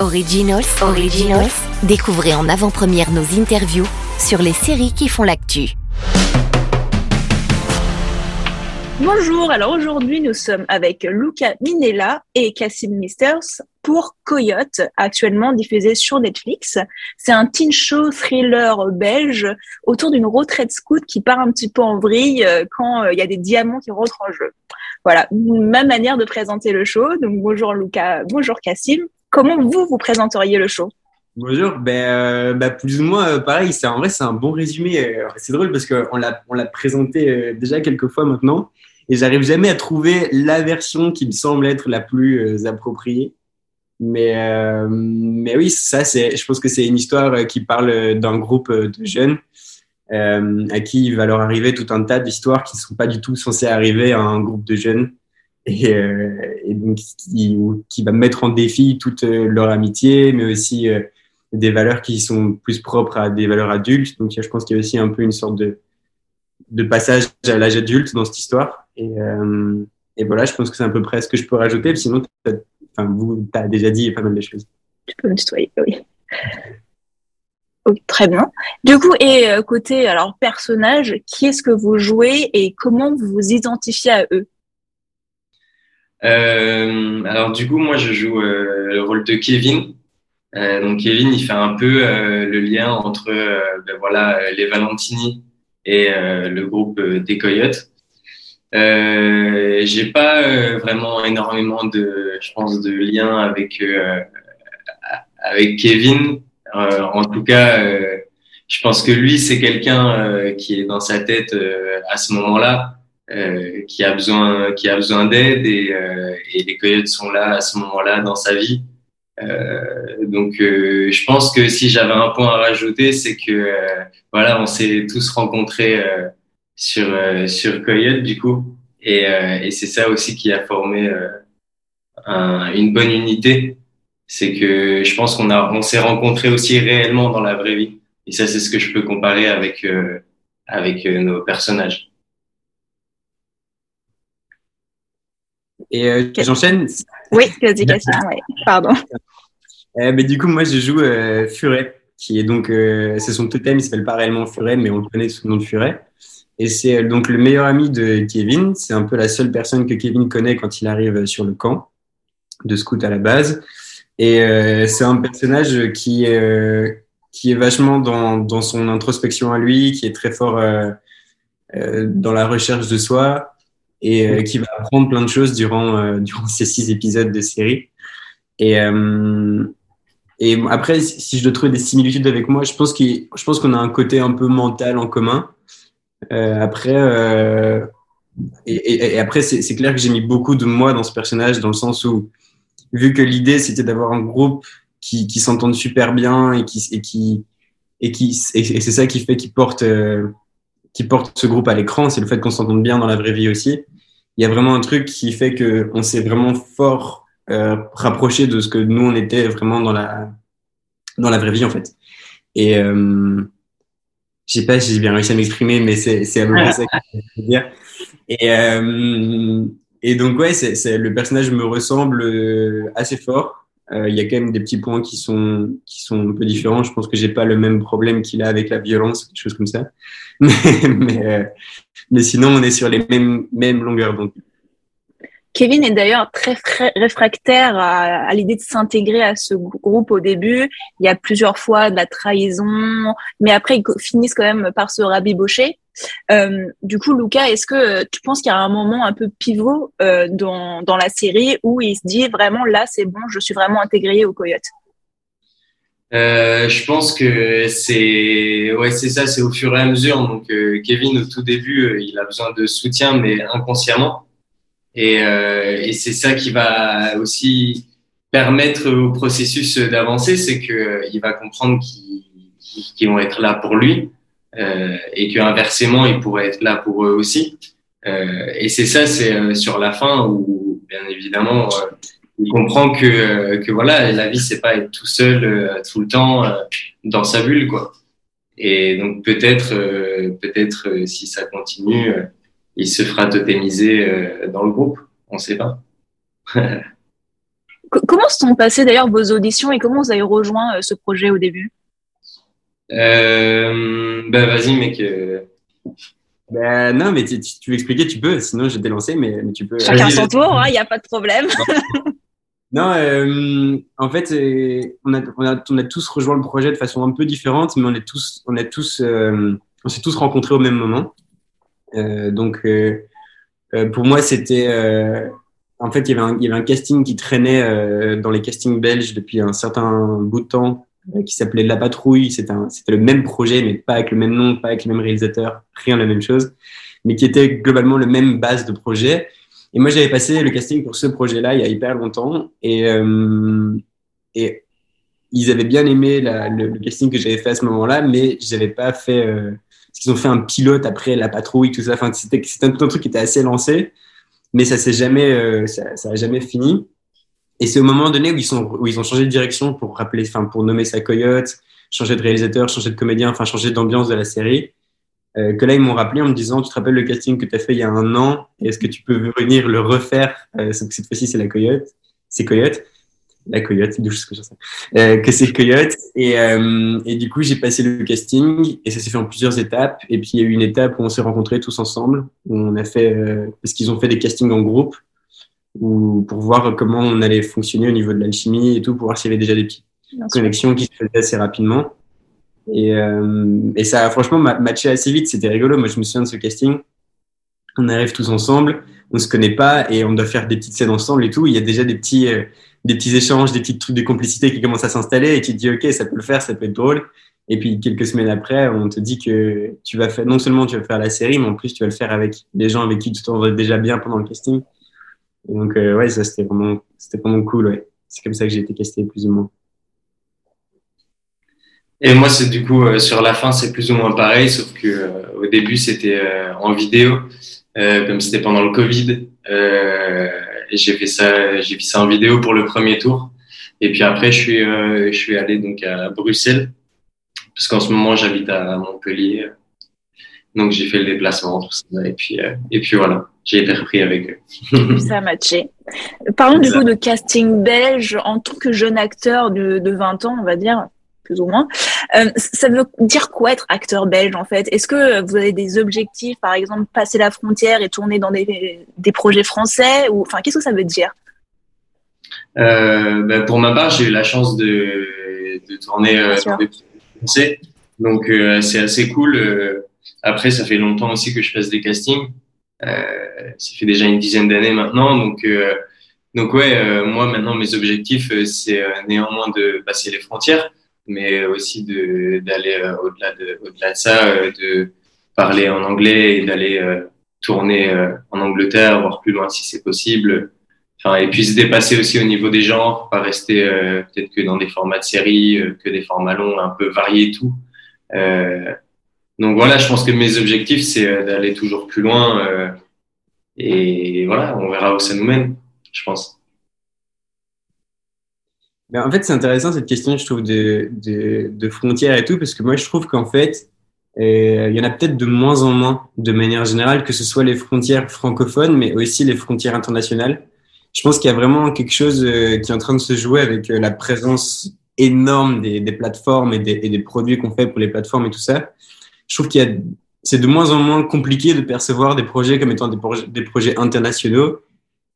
Originals, Originals. Découvrez en avant-première nos interviews sur les séries qui font l'actu. Bonjour, alors aujourd'hui nous sommes avec Luca Minella et Cassim Misters pour Coyote, actuellement diffusé sur Netflix. C'est un teen show thriller belge autour d'une retraite scout qui part un petit peu en vrille euh, quand euh, il y a des diamants qui rentrent en jeu. Voilà, ma manière de présenter le show. Donc bonjour Luca, bonjour Cassim. Comment vous vous présenteriez le show? Bonjour, ben, euh, ben, plus ou moins pareil. C'est en vrai c'est un bon résumé. C'est drôle parce qu'on l'a on l'a présenté déjà quelques fois maintenant et j'arrive jamais à trouver la version qui me semble être la plus euh, appropriée. Mais, euh, mais oui, ça, c'est, je pense que c'est une histoire euh, qui parle d'un groupe de jeunes euh, à qui il va leur arriver tout un tas d'histoires qui ne sont pas du tout censées arriver à un groupe de jeunes et, euh, et donc qui, va mettre en défi toute leur amitié, mais aussi euh, des valeurs qui sont plus propres à des valeurs adultes. Donc je pense qu'il y a aussi un peu une sorte de, passage à l'âge adulte dans cette histoire. Et, euh, voilà, je pense que c'est à peu près ce que je peux rajouter. Sinon, vous, tu as déjà dit pas mal de choses. Tu peux me tutoyer, oui. très bien. Du coup, et euh, côté alors personnage, qui est-ce que vous jouez et comment vous vous identifiez à eux? Euh, Alors du coup, moi, je joue euh, le rôle de Kevin. Euh, donc Kevin, il fait un peu le lien entre ben, voilà les Valentini et le groupe des Coyotes. Euh, j'ai pas euh, vraiment énormément de, je pense, de liens avec euh, avec Kevin. Euh, en tout cas, je pense que lui, c'est quelqu'un qui est dans sa tête à ce moment-là, qui a besoin, qui a besoin d'aide et, et les coyotes sont là à ce moment-là dans sa vie. donc, je pense que si j'avais un point à rajouter, c'est que voilà, on s'est tous rencontrés sur euh, sur Coyote du coup. Et, euh, et c'est ça aussi qui a formé euh, un, une bonne unité. C'est que je pense qu'on a on s'est rencontrés aussi réellement dans la vraie vie. Et ça c'est ce que je peux comparer avec avec nos personnages et euh, j'enchaîne oui Cassim ouais. pardon euh, mais du coup moi je joue euh, Furet qui est donc c'est son totem il s'appelle pas réellement Furet mais on le connaît sous le nom de Furet et c'est donc le meilleur ami de Kevin. C'est un peu la seule personne que Kevin connaît quand il arrive sur le camp de scout à la base. Et euh, c'est un personnage qui, euh, qui est vachement dans, dans son introspection à lui, qui est très fort euh, euh dans la recherche de soi et euh, qui va apprendre plein de choses durant, durant ces six épisodes de série. Et, et après, si je dois trouver des similitudes avec moi, je pense qu'on a un côté un peu mental en commun. Euh, après, euh, et, et, après, c'est clair que j'ai mis beaucoup de moi dans ce personnage, dans le sens où, vu que l'idée c'était d'avoir un groupe qui, qui s'entende super bien et qui et qui et qui et c'est ça qui fait qu'il porte euh, qui porte ce groupe à l'écran, c'est le fait qu'on s'entende bien dans la vraie vie aussi. Il y a vraiment un truc qui fait que on s'est vraiment fort euh, rapproché de ce que nous on était vraiment dans la dans la vraie vie en fait. Et euh, je sais pas si j'ai bien réussi à m'exprimer, mais c'est à peu près ça que je veux dire. Et euh, et donc ouais, c'est c'est le personnage me ressemble euh, assez fort. Euh, il y a quand même des petits points qui sont qui sont un peu différents. Je pense que j'ai pas le même problème qu'il a avec la violence, quelque chose comme ça. Mais euh, mais sinon, on est sur les mêmes mêmes longueurs d'onde. Kevin est d'ailleurs très réfractaire à, à l'idée de s'intégrer à ce groupe au début. Il y a plusieurs fois de la trahison, mais après ils finissent quand même par se rabibocher. Euh, du coup, Lucas, est-ce que tu penses qu'il y a un moment un peu pivot euh, dans, dans la série où il se dit vraiment là, c'est bon, je suis vraiment intégré au Coyote? Euh, je pense que c'est ouais c'est ça c'est au fur et à mesure. Donc Kevin au tout début il a besoin de soutien mais inconsciemment. Et, c'est ça qui va aussi permettre au processus d'avancer, c'est que euh, il va comprendre qu'ils vont être là pour lui euh, et que inversement ils pourraient être là pour eux aussi. Euh, et c'est ça, c'est euh, sur la fin où bien évidemment il comprend que que voilà la vie c'est pas être tout seul tout le temps dans sa bulle quoi. Et donc peut-être peut-être si ça continue il se fera totémiser dans le groupe. On ne sait pas. comment se sont passées d'ailleurs vos auditions et comment vous avez rejoint ce projet au début? Euh, Ben vas-y mec. Ben, non, mais tu, veux expliquer, tu peux, sinon je vais te lancer, mais, mais tu peux. Chacun son tour, il hein, n'y a pas de problème. non, euh, en fait, on a, on, a, on a, tous rejoint le projet de façon un peu différente, mais on est tous, on est tous, euh, on s'est tous rencontrés au même moment. Euh, donc, euh, euh, pour moi, c'était, en fait, il y, avait un, casting qui traînait dans les castings belges depuis un certain bout de temps euh, qui s'appelait La Patrouille. C'était le même projet, mais pas avec le même nom, pas avec le même réalisateur, rien la même chose, mais qui était globalement le même base de projet. Et moi, j'avais passé le casting pour ce projet-là il y a hyper longtemps. Et, euh, ils avaient bien aimé le, casting que j'avais fait à ce moment-là, mais j'avais pas fait. Euh, parce qu'ils ont fait un pilote après La Patrouille, tout ça. Enfin, c'était un, un truc qui était assez lancé, mais ça s'est jamais, euh, ça, jamais fini. Et c'est au moment donné où ils, sont, où ils ont changé de direction pour rappeler, enfin, pour nommer sa coyote, changer de réalisateur, changer de comédien, enfin, changer d'ambiance de la série, euh, que là, ils m'ont rappelé en me disant, tu te rappelles le casting que tu as fait il y a un an, est-ce que tu peux venir le refaire? Euh, Cette fois-ci, c'est la coyote. C'est coyote. La coyote, que je sais. Euh, que c'est coyote. Et, euh, et du coup, j'ai passé le casting et ça s'est fait en plusieurs étapes. Et puis, il y a eu une étape où on s'est rencontrés tous ensemble, où on a fait, euh, parce qu'ils ont fait des castings en groupe ou pour voir comment on allait fonctionner au niveau de l'alchimie et tout, pour voir s'il y avait déjà des petites connexions qui se faisaient assez rapidement. Et, euh, et ça a franchement matché assez vite, c'était rigolo. Moi, je me souviens de ce casting. On arrive tous ensemble, on se connaît pas et on doit faire des petites scènes ensemble et tout. Il y a déjà des petits, euh, des petits échanges, des petits trucs de complicité qui commencent à s'installer et tu te dis, OK, ça peut le faire, ça peut être drôle. Et puis quelques semaines après, on te dit que tu vas faire, non seulement tu vas faire la série, mais en plus tu vas le faire avec des gens avec qui tu t'entendais déjà bien pendant le casting donc, euh, ouais, ça, c'était vraiment, vraiment cool, ouais. C'est comme ça que j'ai été casté, plus ou moins. Et moi, c'est du coup, euh, sur la fin, c'est plus ou moins pareil, sauf que euh, au début, c'était en vidéo, comme c'était pendant le Covid. j'ai fait ça, j'ai fait ça en vidéo pour le premier tour. Et puis après, je suis, je suis allé donc à Bruxelles, parce qu'en ce moment, j'habite à Montpellier. Donc, j'ai fait le déplacement, tout ça. Et puis, et puis voilà j'ai été repris avec eux. ça a matché. Parlons du coup de casting belge en tant que jeune acteur de, de 20 ans, on va dire, plus ou moins. Euh, ça veut dire quoi être acteur belge en fait? Est-ce que vous avez des objectifs, par exemple, passer la frontière et tourner dans des, des projets français ou enfin qu'est-ce que ça veut dire? Euh, ben pour ma part, j'ai eu la chance de, de tourner euh, dans des français, donc euh, c'est assez cool. Après, ça fait longtemps aussi que je fasse des castings. Euh, ça fait déjà une dizaine d'années maintenant, donc euh, donc ouais, euh, moi maintenant mes objectifs c'est néanmoins de passer les frontières, mais aussi d'aller au-delà de au-delà de ça, de parler en anglais et d'aller tourner en Angleterre, voire plus loin si c'est possible. Enfin, et puis se dépasser aussi au niveau des genres, pas rester peut-être que dans des formats de série, que des formats longs, un peu variés et tout. Euh, donc voilà, je pense que mes objectifs, c'est euh, d'aller toujours plus loin. Euh, et voilà, on verra où ça nous mène, je pense. Ben, en fait, c'est intéressant cette question, je trouve, de, frontières et tout, parce que moi, je trouve qu'en fait, euh, il y en a peut-être de moins en moins, de manière générale, que ce soit les frontières francophones, mais aussi les frontières internationales. Je pense qu'il y a vraiment quelque chose qui est en train de se jouer avec la présence énorme des, plateformes et des produits qu'on fait pour les plateformes et tout ça je trouve qu'il y a, c'est de moins en moins compliqué de percevoir des projets comme étant des, projets, internationaux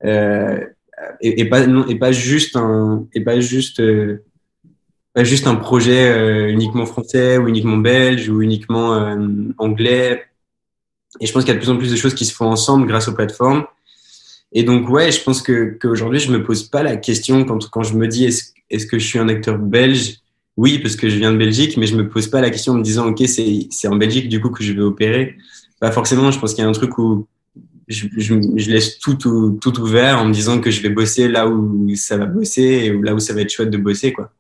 euh, et, pas, non, et pas juste un, et pas juste, euh, pas juste un projet euh, uniquement français ou uniquement belge ou uniquement euh, anglais. Et je pense qu'il y a de plus en plus de choses qui se font ensemble grâce aux plateformes. Et donc, ouais, je pense que qu'aujourd'hui, je me pose pas la question quand, quand je me dis est-ce, est-ce que je suis un acteur belge? Oui, parce que je viens de Belgique, mais je me pose pas la question en me disant, OK, c'est en Belgique du coup que je vais opérer. Pas forcément, je pense qu'il y a un truc où je, laisse tout, tout, ouvert en me disant que je vais bosser là où ça va bosser et là où ça va être chouette de bosser. quoi.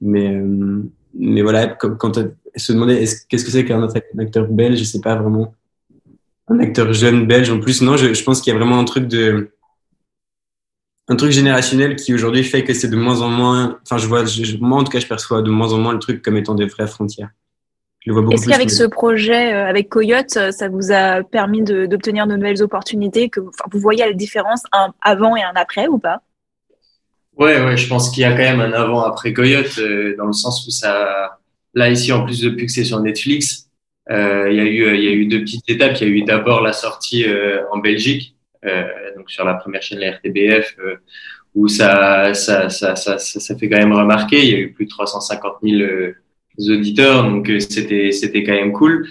Mais, euh, mais voilà, quand se demander qu'est-ce que c'est qu'un acteur belge, je sais pas vraiment. Un acteur jeune belge en plus, non, je, je pense qu'il y a vraiment un truc de un truc générationnel qui aujourd'hui fait que c'est de moins en moins. Enfin, je vois, moi en tout cas, je perçois de moins en moins le truc comme étant des vraies frontières. Est-ce qu'avec ce projet, euh, avec Coyote, euh, ça vous a permis d'obtenir de, nouvelles opportunités que vous voyez la différence un avant et un après ou pas? Ouais, ouais, je pense qu'il y a quand même un avant après Coyote dans le sens où ça, là ici en plus depuis que c'est sur Netflix, euh, il y a eu il y a eu deux petites étapes. Il y a eu d'abord la sortie en Belgique, donc sur la première chaîne la RTBF où ça, ça, ça, ça, ça, fait quand même remarquer. Il y a eu plus de 350 000 euh, auditeurs, donc euh, c'était, c'était quand même cool.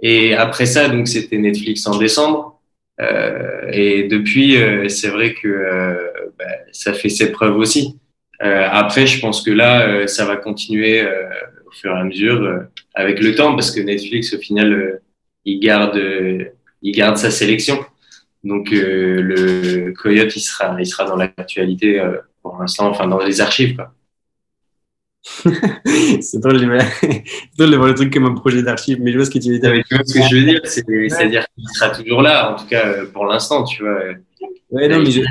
Et après ça, donc c'était Netflix en décembre. Euh, et depuis, euh, c'est vrai que bah, ça fait ses preuves aussi. après, je pense que là, ça va continuer au fur et à mesure avec le temps, parce que Netflix, au final, il garde, il garde sa sélection. Donc euh, le Coyote, il sera, il sera dans l'actualité euh, pour l'instant, enfin dans les archives. Quoi. c'est drôle, de voir le truc comme un projet d'archives, mais je vois ce que tu veux dire. tu vois ce que je veux dire, c'est-à-dire qu'il sera toujours là, en tout cas euh, pour l'instant, tu vois. Ouais, non, mais je,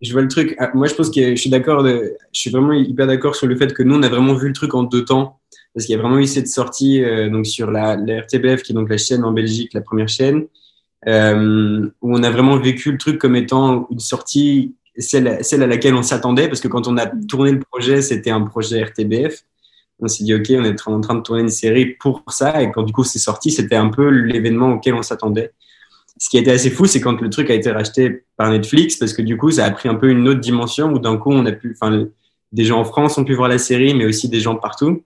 je, vois le truc. Ah, moi, je pense que je suis d'accord, je suis vraiment hyper d'accord sur le fait que nous, on a vraiment vu le truc en deux temps, parce qu'il y a vraiment eu cette sortie donc sur la, la RTBF, qui est donc la chaîne en Belgique, la première chaîne, euh, où on a vraiment vécu le truc comme étant une sortie, celle, celle à laquelle on s'attendait, parce que quand on a tourné le projet, c'était un projet RTBF. On s'est dit, OK, on est en train de tourner une série pour ça. Et quand du coup c'est sorti, c'était un peu l'événement auquel on s'attendait. Ce qui a été assez fou, c'est quand le truc a été racheté par Netflix, parce que du coup, ça a pris un peu une autre dimension où d'un coup, on a pu, enfin, des gens en France ont pu voir la série, mais aussi des gens partout,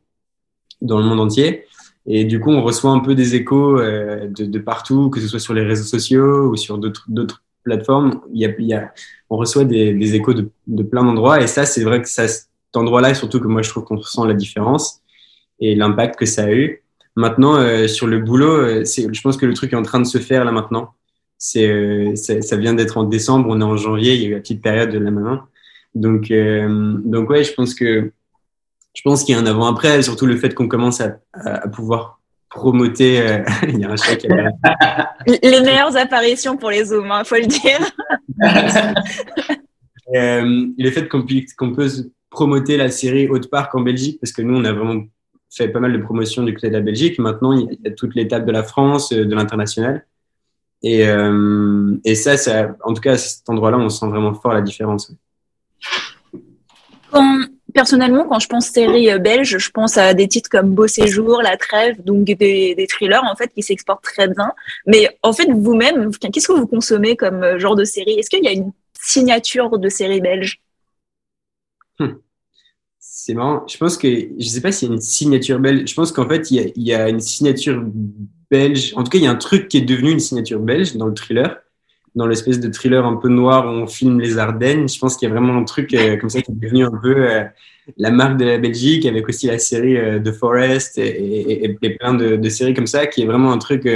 dans le monde entier. Et du coup, on reçoit un peu des échos euh, de, de, partout, que ce soit sur les réseaux sociaux ou sur d'autres plateformes. Il y a, y a, on reçoit des, des échos de, plein d'endroits. Et ça, c'est vrai que ça, cet endroit-là, surtout que moi, je trouve qu'on sent la différence et l'impact que ça a eu. Maintenant, euh, sur le boulot, euh, je pense que le truc est en train de se faire là maintenant. C'est, euh, ça vient d'être en décembre, on est en janvier, il y a eu la petite période de là maintenant. Donc, euh, donc ouais, je pense que je pense qu'il y a un avant-après, surtout le fait qu'on commence à, à, pouvoir promoter. Euh, il y a un chat qui Les meilleures apparitions pour les Zooms, il hein, faut le dire. euh, le fait qu'on qu'on peut promoter la série Haute Park en Belgique, parce que nous, on a vraiment fait pas mal de promotions du côté de la Belgique. Maintenant, il y a toute l'étape de la France, euh, de l'international. Et, euh, et ça, ça, en tout cas, à cet endroit-là, on sent vraiment fort la différence. Quand, personnellement, quand je pense série euh, belge, je pense à des titres comme Beau Séjour, La Trêve, donc des, thrillers en fait qui s'exportent très bien. Mais en fait, vous-même, qu'est-ce que vous consommez comme euh, genre de série? Est-ce qu'il y a une signature de série belge? Hum. C'est marrant. Je pense que je sais pas s'il y a une signature belge. Je pense qu'en fait, il y, a, une signature belge. En tout cas, il y a un truc qui est devenu une signature belge dans le thriller dans l'espèce de thriller un peu noir où on filme les Ardennes. Je pense qu'il y a vraiment un truc euh, comme ça qui est devenu un peu euh, la marque de la Belgique, avec aussi la série euh, The Forest et, plein de, séries comme ça, qui est vraiment un truc.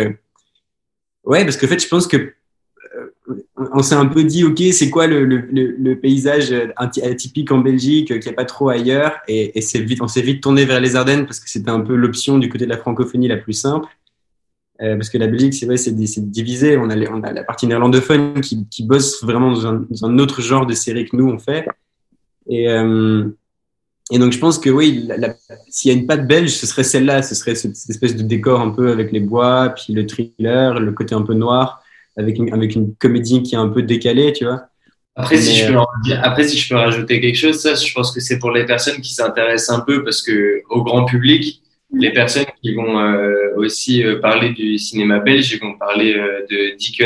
Ouais, parce que en fait, je pense que on s'est un peu dit, ok, c'est quoi le, paysage atypique en Belgique qu'il n'y a pas trop ailleurs, et, on s'est vite tourné vers les Ardennes parce que c'était un peu l'option du côté de la francophonie la plus simple. Euh, parce que la Belgique, c'est vrai, c'est divisé. On a, on a la partie néerlandophone qui, qui bosse vraiment dans un, dans un, autre genre de série que nous on fait. Et, euh, et donc je pense que oui, s'il y a une patte belge, ce serait celle-là. Ce serait cette, espèce de décor un peu avec les bois, puis le thriller, le côté un peu noir, avec une, avec une comédie qui est un peu décalée, tu vois. Après, si je peux, après, si je peux rajouter quelque chose, ça, je pense que c'est pour les personnes qui s'intéressent un peu parce que au grand public, les personnes qui vont euh, aussi euh, parler du cinéma belge, ils vont parler euh, de Dick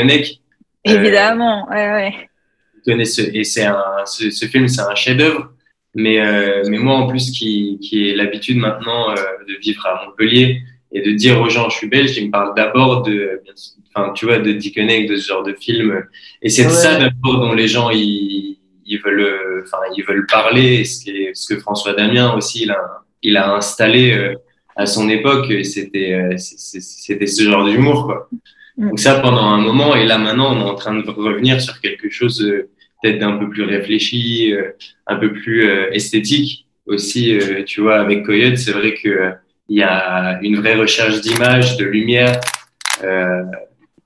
Évidemment, ouais, ouais. et c'est un, ce, ce, film, c'est un chef-d'œuvre. Mais, mais moi, en plus, qui, qui ai l'habitude maintenant de vivre à Montpellier et de dire aux gens, je suis belge, ils me parlent d'abord de, enfin, tu vois, de Dick de ce genre de film. Et c'est ça d'abord dont les gens ils, ils veulent, enfin, ils veulent parler. Ce, qui est, ce que François Damien aussi, il a, il a installé à son époque, c'était euh, c'était ce genre d'humour quoi. Mm. Donc ça pendant un moment et là maintenant on est en train de revenir sur quelque chose euh, peut-être d'un peu plus réfléchi, euh, un peu plus esthétique aussi. Tu vois avec Coyote c'est vrai que il y a une vraie recherche d'image, de lumière.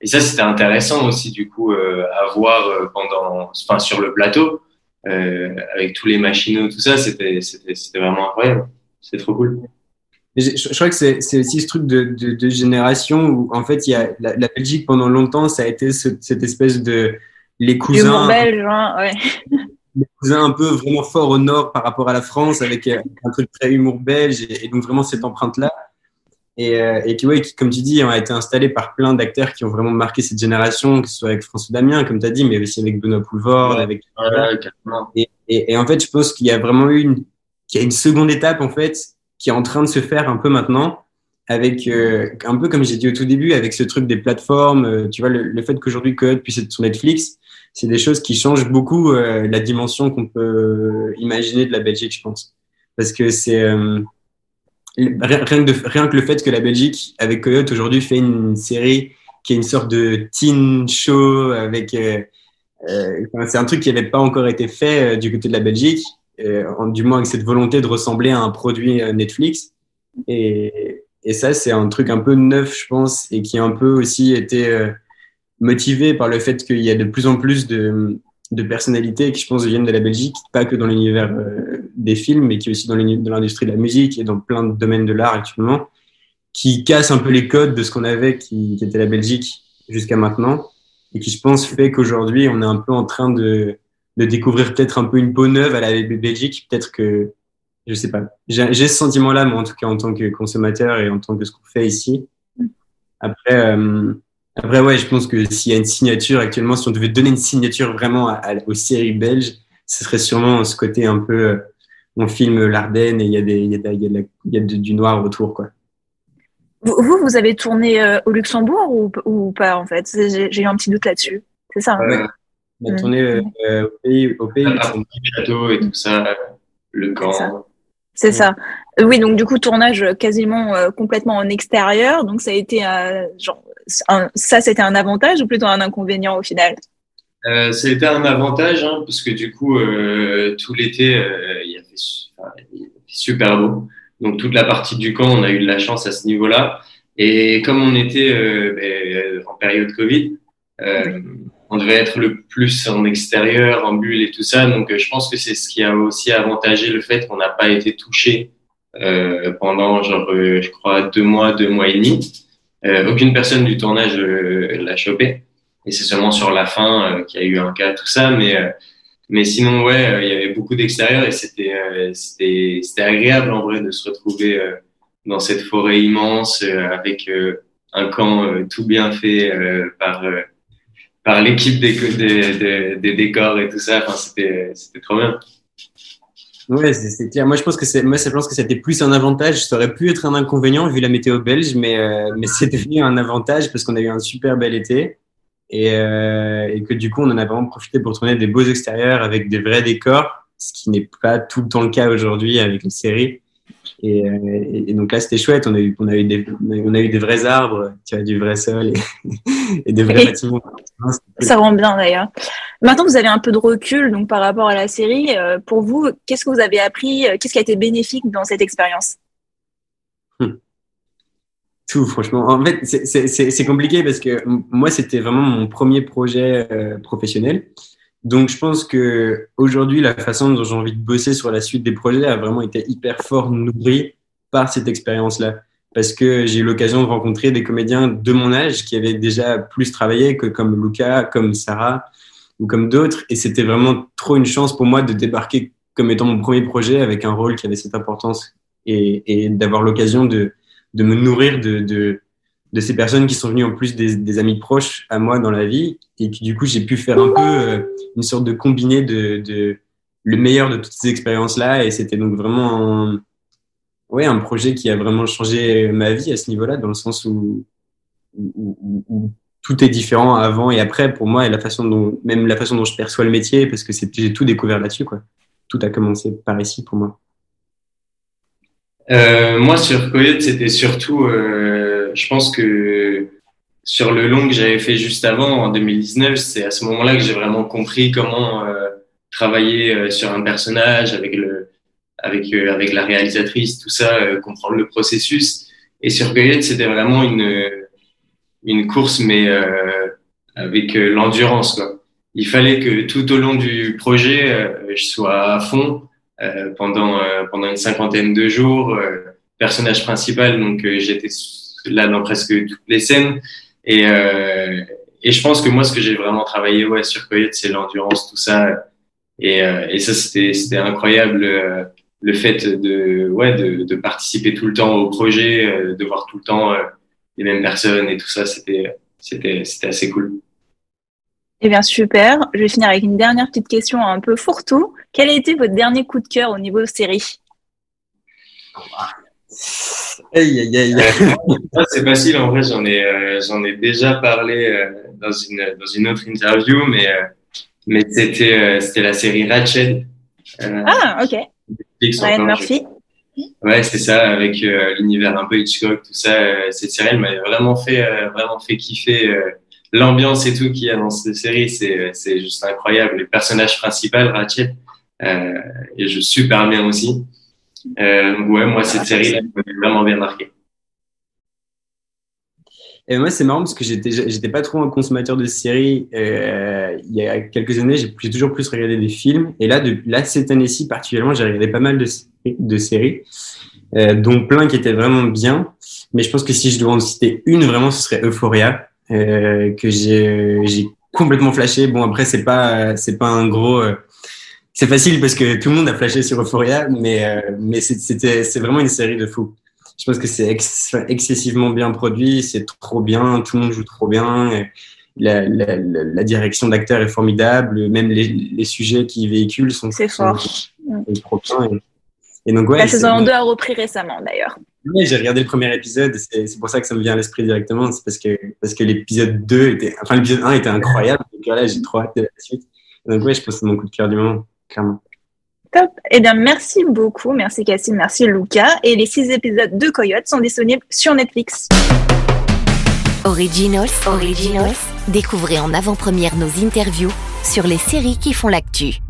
et ça c'était intéressant aussi du coup à voir pendant, enfin sur le plateau avec tous les machinaux tout ça c'était c'était vraiment incroyable. C'est trop cool. Je, je, crois que c'est aussi ce truc de, de, de, génération où, en fait, il y a la, la, Belgique, pendant longtemps, ça a été ce, cette espèce de. Les cousins. belge, hein, ouais. un peu vraiment fort au nord par rapport à la France, avec un truc très humour belge, et, donc vraiment cette empreinte-là. Et, et qui, ouais, qui, comme tu dis, a été installé par plein d'acteurs qui ont vraiment marqué cette génération, que ce soit avec François Damien, comme tu as dit, mais aussi avec Benoît Poulvord, avec. et, et, et, en fait, je pense qu'il y a vraiment eu une, qu'il y a une seconde étape, en fait, qui est en train de se faire un peu maintenant, avec euh, un peu comme j'ai dit au tout début, avec ce truc des plateformes, euh, tu vois, le, fait qu'aujourd'hui Code puisse être sur Netflix, c'est des choses qui changent beaucoup euh, la dimension qu'on peut imaginer de la Belgique, je pense. Parce que c'est rien, que rien que le fait que la Belgique, avec Coyote, aujourd'hui fait une série qui est une sorte de teen show avec. c'est un truc qui n'avait pas encore été fait du côté de la Belgique, du moins avec cette volonté de ressembler à un produit Netflix. Et, ça, c'est un truc un peu neuf, je pense, et qui a un peu aussi été euh, motivé par le fait qu'il y a de plus en plus de, personnalités qui, je pense, viennent de la Belgique, pas que dans l'univers euh, des films, mais qui aussi dans l'industrie de la musique et dans plein de domaines de l'art actuellement, qui cassent un peu les codes de ce qu'on avait, qui, était la Belgique jusqu'à maintenant, et qui, je pense, fait qu'aujourd'hui, on est un peu en train de, de découvrir peut-être un peu une peau neuve à la Belgique, peut-être que je sais pas. J'ai ce sentiment-là, moi, en tout cas, en tant que consommateur et en tant que ce qu'on fait ici. Après, euh, après, ouais, je pense que s'il y a une signature actuellement, si on devait donner une signature vraiment à, aux séries belges, ce serait sûrement ce côté un peu, euh, on filme l'Ardenne et il y a, des, il y a, il y a, il y a du noir autour, quoi. Vous, vous avez tourné euh, au Luxembourg ou, ou pas, en fait? J'ai eu un petit doute là-dessus. C'est ça hein? On a tourné euh, au pays, au pays et tout ça, le camp. C'est ça. Euh, oui, donc du coup, tournage quasiment euh, complètement en extérieur. Donc ça a été un, genre, ça, c'était un avantage ou plutôt un inconvénient au final? Euh, C'était un avantage hein, parce que du coup, euh, tout l'été, il, a fait super beau. Donc toute la partie du camp, on a eu de la chance à ce niveau-là. Et comme on était ben, en période Covid, on devait être le plus en extérieur, en bulle et tout ça. Donc, euh, je pense que c'est ce qui a aussi avantagé le fait qu'on n'a pas été touché euh, pendant, genre, euh, je crois, deux mois, deux mois et demi. Euh, aucune personne du tournage euh, l'a chopé. Et c'est seulement sur la fin qu'il y a eu un cas, tout ça. Mais, mais sinon, ouais, il y avait beaucoup d'extérieur et c'était, c'était, c'était agréable en vrai de se retrouver dans cette forêt immense avec un camp tout bien fait par par l'équipe des, des, des, décors et tout ça. Enfin, c'était, trop bien. Ouais, c'est clair. Moi, je pense que c'est, moi, je pense que c'était plus un avantage. Ça aurait pu être un inconvénient vu la météo belge, mais, euh, mais c'est devenu un avantage parce qu'on a eu un super bel été et, euh, et que du coup, on en a vraiment profité pour tourner des beaux extérieurs avec des vrais décors, ce qui n'est pas tout le temps le cas aujourd'hui avec les séries. Et, et, donc là, c'était chouette. On a, eu, on, a eu des, on a eu des vrais arbres, tu vois, du vrai sol et, et des vrais bâtiments. Ça rend bien d'ailleurs. Maintenant, vous avez un peu de recul donc par rapport à la série. Euh, pour vous, qu'est-ce que vous avez appris Qu'est-ce qui a été bénéfique dans cette expérience? Hmm. Tout, franchement. En fait, c'est compliqué parce que moi, c'était vraiment mon premier projet euh, professionnel. Donc, je pense que aujourd'hui, la façon dont j'ai envie de bosser sur la suite des projets a vraiment été hyper fort nourrie par cette expérience-là. Parce que j'ai eu l'occasion de rencontrer des comédiens de mon âge qui avaient déjà plus travaillé que comme Luca, comme Sarah ou comme d'autres. Et c'était vraiment trop une chance pour moi de débarquer comme étant mon premier projet avec un rôle qui avait cette importance et, d'avoir l'occasion de, me nourrir de, de ces personnes qui sont venues en plus des, amis proches à moi dans la vie. Et qui du coup j'ai pu faire un peu euh, une sorte de combiné de, le meilleur de toutes ces expériences là et c'était donc vraiment un, ouais un projet qui a vraiment changé ma vie à ce niveau-là dans le sens où, tout est différent avant et après pour moi et la façon dont même la façon dont je perçois le métier parce que c'est j'ai tout découvert là-dessus quoi. Tout a commencé par ici pour moi. Euh, moi sur Coyote c'était surtout euh je pense que sur le long que j'avais fait juste avant, en 2019, c'est à ce moment-là que j'ai vraiment compris comment euh, travailler euh, sur un personnage avec le, avec euh, avec la réalisatrice, tout ça, comprendre le processus. Et sur Goyette, c'était vraiment une une course, mais avec l'endurance. Il fallait que tout au long du projet, je sois à fond pendant pendant une cinquantaine de jours. personnage principal, donc j'étais là dans presque toutes les scènes. Et, euh, et je pense que moi, ce que j'ai vraiment travaillé ouais, sur Coyote, c'est l'endurance, tout ça. Et, et ça, c'était, c'était incroyable le fait de, ouais, de, de, participer tout le temps au projet, de voir tout le temps les mêmes personnes et tout ça, c'était, c'était, c'était assez cool. Eh bien, super. Je vais finir avec une dernière petite question un peu fourre-tout. Quel a été votre dernier coup de cœur au niveau série? Aïe, aïe, aïe. c'est facile, en vrai, j'en ai, euh, j'en ai déjà parlé euh, dans, une, dans une autre interview, mais, euh, mais c'était, c'était la série Ratchet. ah, ok. Ryan Murphy. Ouais, c'est ça, avec l'univers un peu Hitchcock, tout ça. cette série, elle m'a vraiment fait, vraiment fait kiffer l'ambiance et tout qu'il y a dans cette série, c'est, c'est juste incroyable. Les personnages principaux, Ratchet, euh, et je super bien aussi. Euh, ouais, moi, cette série-là m'a vraiment bien marqué. Et moi, c'est marrant parce que j'étais, j'étais pas trop un consommateur de séries. Euh, il y a quelques années, j'ai toujours plus regardé des films. Et là, de, là cette année-ci particulièrement, j'ai regardé pas mal de, de séries, euh, dont plein qui étaient vraiment bien. Mais je pense que si je dois en citer une, vraiment, ce serait Euphoria. Euh, que j'ai j'ai complètement flashé. Bon après c'est pas c'est pas un gros euh, c'est facile parce que tout le monde a flashé sur Euphoria, mais euh, mais c'était c'est vraiment une série de fous. Je pense que c'est excessivement bien produit, c'est trop bien, tout le monde joue trop bien. La, la, la, direction d'acteur est formidable, même les, les sujets qui véhiculent sont, c'est fort. trop bien. Et, donc, ouais, la saison 2 a repris récemment d'ailleurs. Oui, j'ai regardé le premier épisode, c'est pour ça que ça me vient à l'esprit directement. C'est parce que, parce que l'épisode 2 était, enfin, l'épisode 1 était incroyable. Donc là, j'ai trop hâte de la suite. Donc, oui, je pense que c'est mon coup de cœur du moment, clairement. Top. Eh bien, merci beaucoup. Merci Cassim, merci Luca. Et les six épisodes de Coyote sont disponibles sur Netflix. Originals, Originals. Découvrez en avant-première nos interviews sur les séries qui font l'actu.